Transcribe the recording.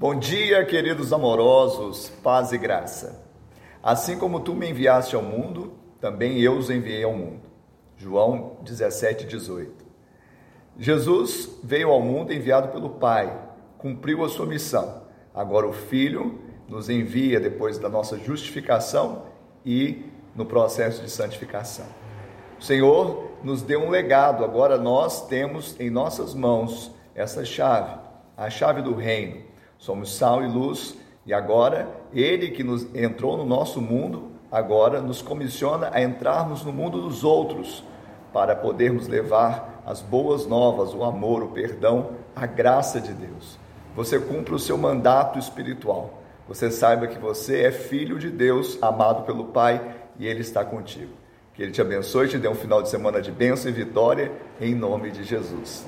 Bom dia, queridos amorosos, paz e graça. Assim como tu me enviaste ao mundo, também eu os enviei ao mundo. João 17, 18. Jesus veio ao mundo enviado pelo Pai, cumpriu a sua missão. Agora o Filho nos envia depois da nossa justificação e no processo de santificação. O Senhor nos deu um legado, agora nós temos em nossas mãos essa chave, a chave do reino Somos sal e luz e agora ele que nos entrou no nosso mundo, agora nos comissiona a entrarmos no mundo dos outros para podermos levar as boas novas, o amor, o perdão, a graça de Deus. Você cumpre o seu mandato espiritual. Você saiba que você é filho de Deus, amado pelo Pai, e Ele está contigo. Que Ele te abençoe e te dê um final de semana de bênção e vitória, em nome de Jesus.